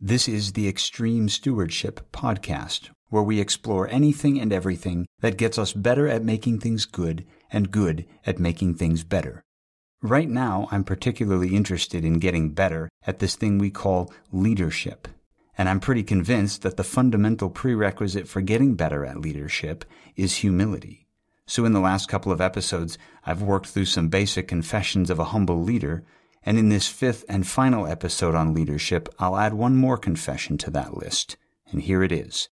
This is the Extreme Stewardship Podcast, where we explore anything and everything that gets us better at making things good and good at making things better. Right now, I'm particularly interested in getting better at this thing we call leadership. And I'm pretty convinced that the fundamental prerequisite for getting better at leadership is humility. So in the last couple of episodes, I've worked through some basic confessions of a humble leader and in this fifth and final episode on leadership, I'll add one more confession to that list. And here it is.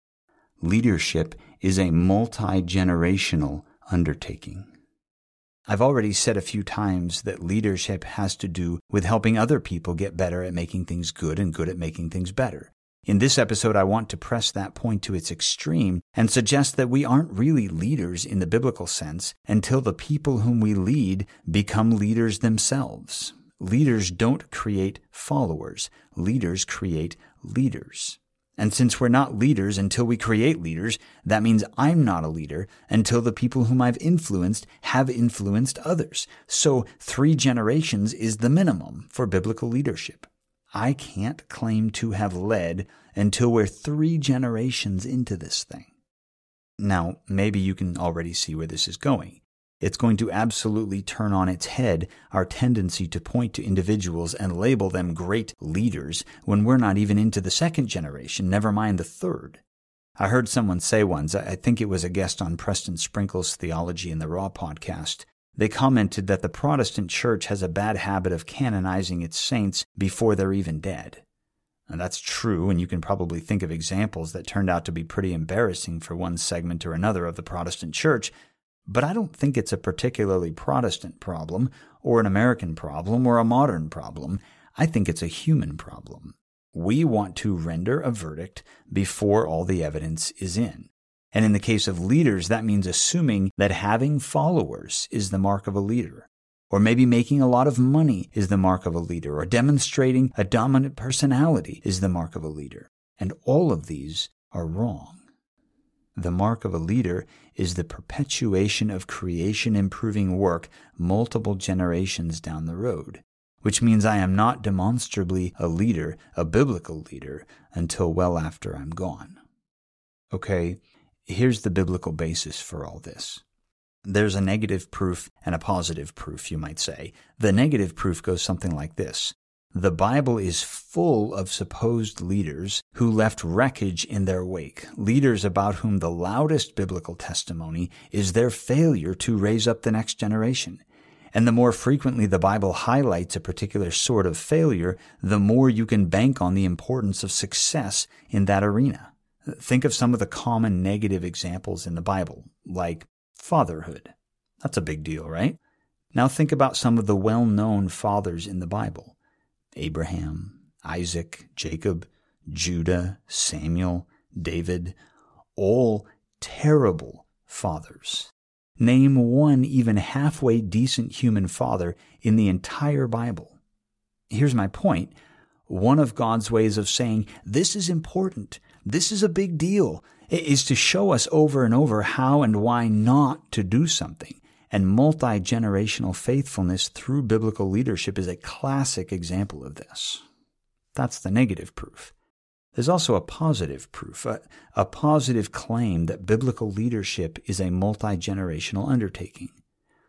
Leadership is a multi-generational undertaking. I've already said a few times that leadership has to do with helping other people get better at making things good and good at making things better. In this episode, I want to press that point to its extreme and suggest that we aren't really leaders in the biblical sense until the people whom we lead become leaders themselves. Leaders don't create followers. Leaders create leaders. And since we're not leaders until we create leaders, that means I'm not a leader until the people whom I've influenced have influenced others. So three generations is the minimum for biblical leadership. I can't claim to have led until we're three generations into this thing. Now, maybe you can already see where this is going. It's going to absolutely turn on its head our tendency to point to individuals and label them great leaders when we're not even into the second generation, never mind the third. I heard someone say once, I think it was a guest on Preston Sprinkle's Theology in the Raw podcast, they commented that the Protestant church has a bad habit of canonizing its saints before they're even dead. And that's true, and you can probably think of examples that turned out to be pretty embarrassing for one segment or another of the Protestant church, but I don't think it's a particularly Protestant problem, or an American problem, or a modern problem. I think it's a human problem. We want to render a verdict before all the evidence is in. And in the case of leaders, that means assuming that having followers is the mark of a leader. Or maybe making a lot of money is the mark of a leader, or demonstrating a dominant personality is the mark of a leader. And all of these are wrong. The mark of a leader is the perpetuation of creation improving work multiple generations down the road, which means I am not demonstrably a leader, a biblical leader, until well after I'm gone. Okay, here's the biblical basis for all this. There's a negative proof and a positive proof, you might say. The negative proof goes something like this the Bible is full of supposed leaders who left wreckage in their wake, leaders about whom the loudest biblical testimony is their failure to raise up the next generation. And the more frequently the Bible highlights a particular sort of failure, the more you can bank on the importance of success in that arena. Think of some of the common negative examples in the Bible, like fatherhood. That's a big deal, right? Now think about some of the well-known fathers in the Bible. Abraham, Isaac, Jacob, Judah, Samuel, David, all terrible fathers. Name one even halfway decent human father in the entire Bible. Here's my point. One of God's ways of saying, this is important, this is a big deal, is to show us over and over how and why not to do something and multi generational faithfulness through biblical leadership is a classic example of this. That's the negative proof. There's also a positive proof, a, a positive claim that biblical leadership is a multi generational undertaking.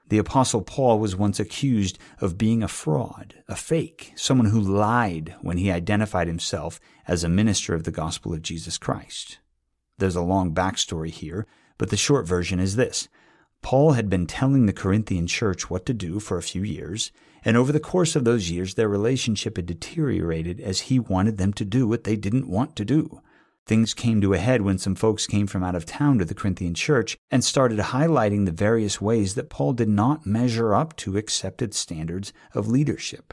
The Apostle Paul was once accused of being a fraud, a fake, someone who lied when he identified himself as a minister of the gospel of Jesus Christ. There's a long backstory here, but the short version is this. Paul had been telling the Corinthian church what to do for a few years, and over the course of those years, their relationship had deteriorated as he wanted them to do what they didn't want to do. Things came to a head when some folks came from out of town to the Corinthian church and started highlighting the various ways that Paul did not measure up to accepted standards of leadership.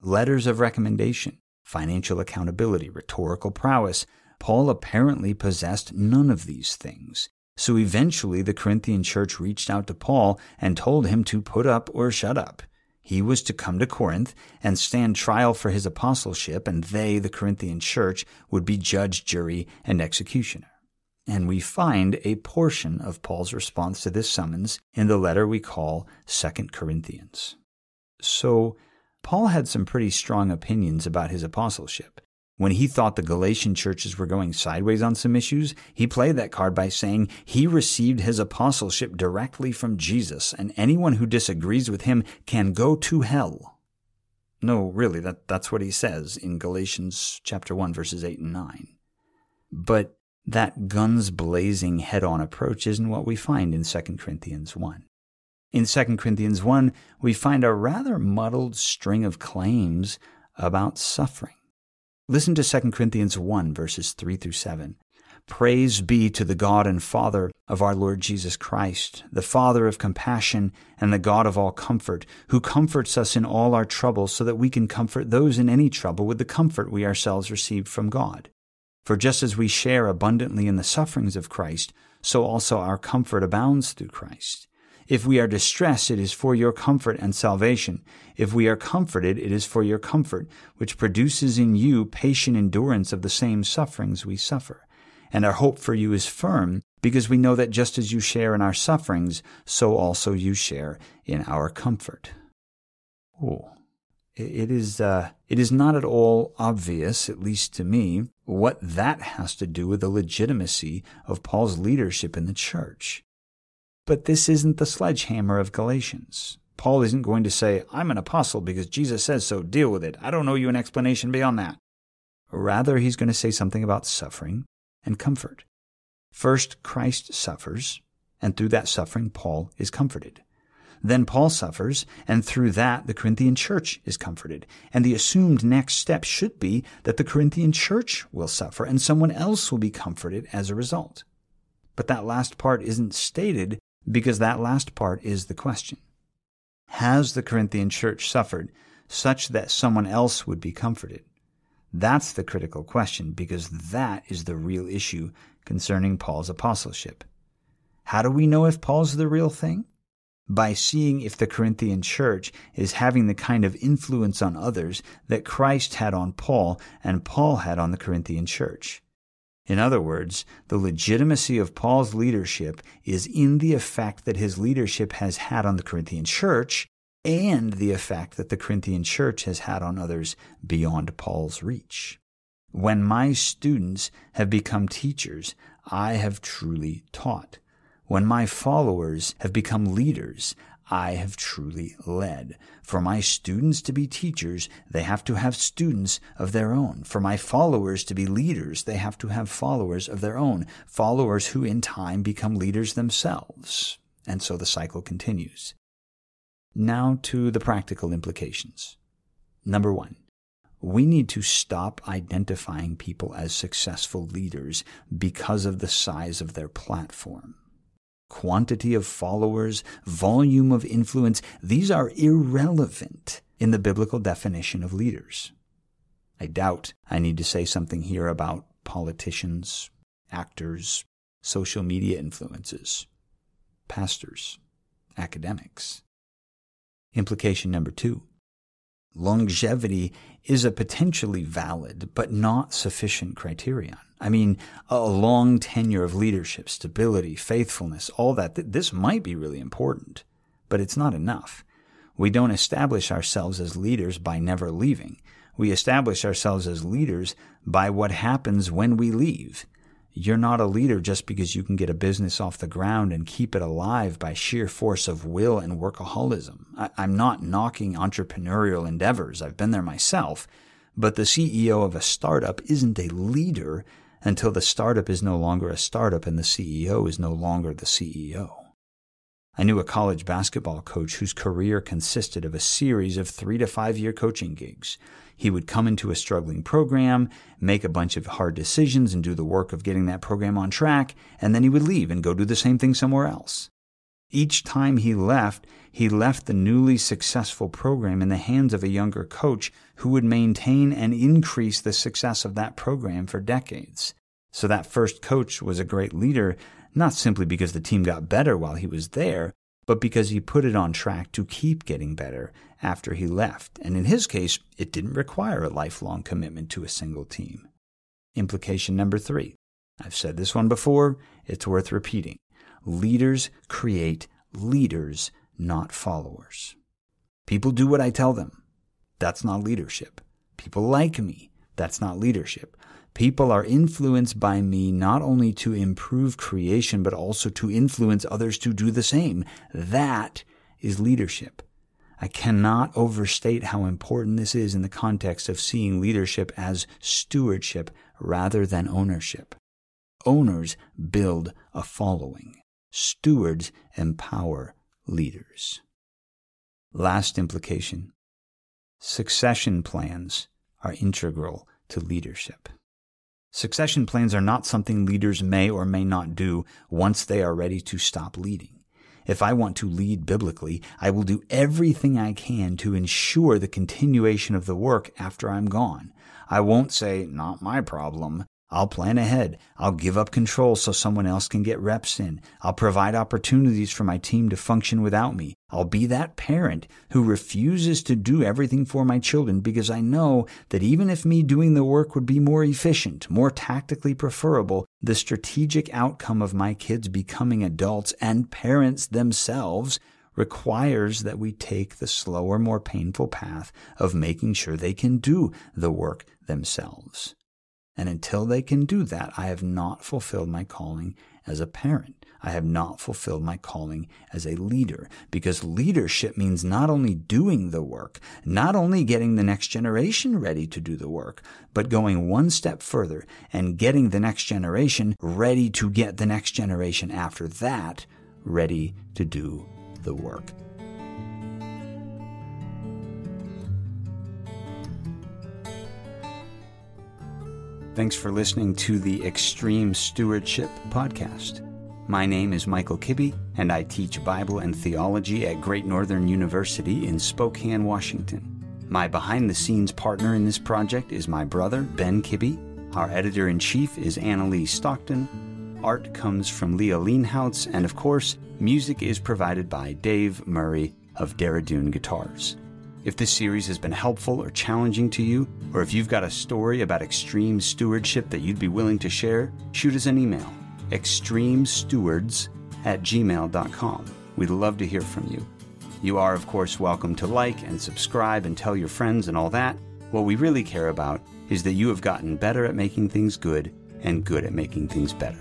Letters of recommendation, financial accountability, rhetorical prowess, Paul apparently possessed none of these things. So eventually the Corinthian church reached out to Paul and told him to put up or shut up. He was to come to Corinth and stand trial for his apostleship, and they, the Corinthian church, would be judge, jury, and executioner. And we find a portion of Paul's response to this summons in the letter we call Second Corinthians. So, Paul had some pretty strong opinions about his apostleship. When he thought the Galatian churches were going sideways on some issues, he played that card by saying he received his apostleship directly from Jesus, and anyone who disagrees with him can go to hell. No, really, that, that's what he says in Galatians chapter 1, verses 8 and 9. But that guns blazing head on approach isn't what we find in 2 Corinthians 1. In 2 Corinthians 1, we find a rather muddled string of claims about suffering. Listen to 2 Corinthians 1, verses 3 through 7. Praise be to the God and Father of our Lord Jesus Christ, the Father of compassion and the God of all comfort, who comforts us in all our troubles so that we can comfort those in any trouble with the comfort we ourselves received from God. For just as we share abundantly in the sufferings of Christ, so also our comfort abounds through Christ. If we are distressed, it is for your comfort and salvation. If we are comforted, it is for your comfort, which produces in you patient endurance of the same sufferings we suffer. And our hope for you is firm, because we know that just as you share in our sufferings, so also you share in our comfort. Oh, it is, uh, it is not at all obvious, at least to me, what that has to do with the legitimacy of Paul's leadership in the church. But this isn't the sledgehammer of Galatians. Paul isn't going to say, I'm an apostle because Jesus says so, deal with it. I don't know you an explanation beyond that. Rather, he's going to say something about suffering and comfort. First, Christ suffers, and through that suffering, Paul is comforted. Then Paul suffers, and through that, the Corinthian church is comforted. And the assumed next step should be that the Corinthian church will suffer, and someone else will be comforted as a result. But that last part isn't stated because that last part is the question. Has the Corinthian church suffered such that someone else would be comforted? That's the critical question because that is the real issue concerning Paul's apostleship. How do we know if Paul's the real thing? By seeing if the Corinthian church is having the kind of influence on others that Christ had on Paul and Paul had on the Corinthian church. In other words, the legitimacy of Paul's leadership is in the effect that his leadership has had on the Corinthian church and the effect that the Corinthian church has had on others beyond Paul's reach. When my students have become teachers, I have truly taught. When my followers have become leaders, I have truly led. For my students to be teachers, they have to have students of their own. For my followers to be leaders, they have to have followers of their own, followers who in time become leaders themselves. And so the cycle continues. Now to the practical implications. Number one, we need to stop identifying people as successful leaders because of the size of their platform quantity of followers, volume of influence, these are irrelevant in the biblical definition of leaders. I doubt I need to say something here about politicians, actors, social media influences, pastors, academics. Implication number two longevity is a potentially valid but not sufficient criterion. I mean, a long tenure of leadership, stability, faithfulness, all that, this might be really important, but it's not enough. We don't establish ourselves as leaders by never leaving. We establish ourselves as leaders by what happens when we leave. You're not a leader just because you can get a business off the ground and keep it alive by sheer force of will and workaholism. I, am not knocking entrepreneurial endeavors. I've been there myself. But the CEO of a startup isn't a leader until the startup is no longer a startup and the CEO is no longer the CEO. I knew a college basketball coach whose career consisted of a series of three to five year coaching gigs. He would come into a struggling program, make a bunch of hard decisions, and do the work of getting that program on track, and then he would leave and go do the same thing somewhere else. Each time he left, he left the newly successful program in the hands of a younger coach who would maintain and increase the success of that program for decades. So that first coach was a great leader, not simply because the team got better while he was there, but because he put it on track to keep getting better after he left. And in his case, it didn't require a lifelong commitment to a single team. Implication number three. I've said this one before, it's worth repeating. Leaders create leaders, not followers. People do what I tell them. That's not leadership. People like me. That's not leadership. People are influenced by me not only to improve creation, but also to influence others to do the same. That is leadership. I cannot overstate how important this is in the context of seeing leadership as stewardship rather than ownership. Owners build a following. Stewards empower leaders. Last implication. Succession plans are integral to leadership. Succession plans are not something leaders may or may not do once they are ready to stop leading. If I want to lead biblically, I will do everything I can to ensure the continuation of the work after I'm gone. I won't say, not my problem. I'll plan ahead. I'll give up control so someone else can get reps in. I'll provide opportunities for my team to function without me. I'll be that parent who refuses to do everything for my children because I know that even if me doing the work would be more efficient, more tactically preferable, the strategic outcome of my kids becoming adults and parents themselves requires that we take the slower, more painful path of making sure they can do the work themselves. And until they can do that, I have not fulfilled my calling as a parent. I have not fulfilled my calling as a leader because leadership means not only doing the work, not only getting the next generation ready to do the work, but going one step further and getting the next generation ready to get the next generation after that ready to do the work. Thanks for listening to the Extreme Stewardship Podcast. My name is Michael Kibbe, and I teach Bible and theology at Great Northern University in Spokane, Washington. My behind the scenes partner in this project is my brother, Ben Kibbe. Our editor in chief is Annalee Stockton. Art comes from Leah Leanhoutz, and of course, music is provided by Dave Murray of Daradoon Guitars. If this series has been helpful or challenging to you, or if you've got a story about extreme stewardship that you'd be willing to share, shoot us an email extremestewards at gmail.com. We'd love to hear from you. You are, of course, welcome to like and subscribe and tell your friends and all that. What we really care about is that you have gotten better at making things good and good at making things better.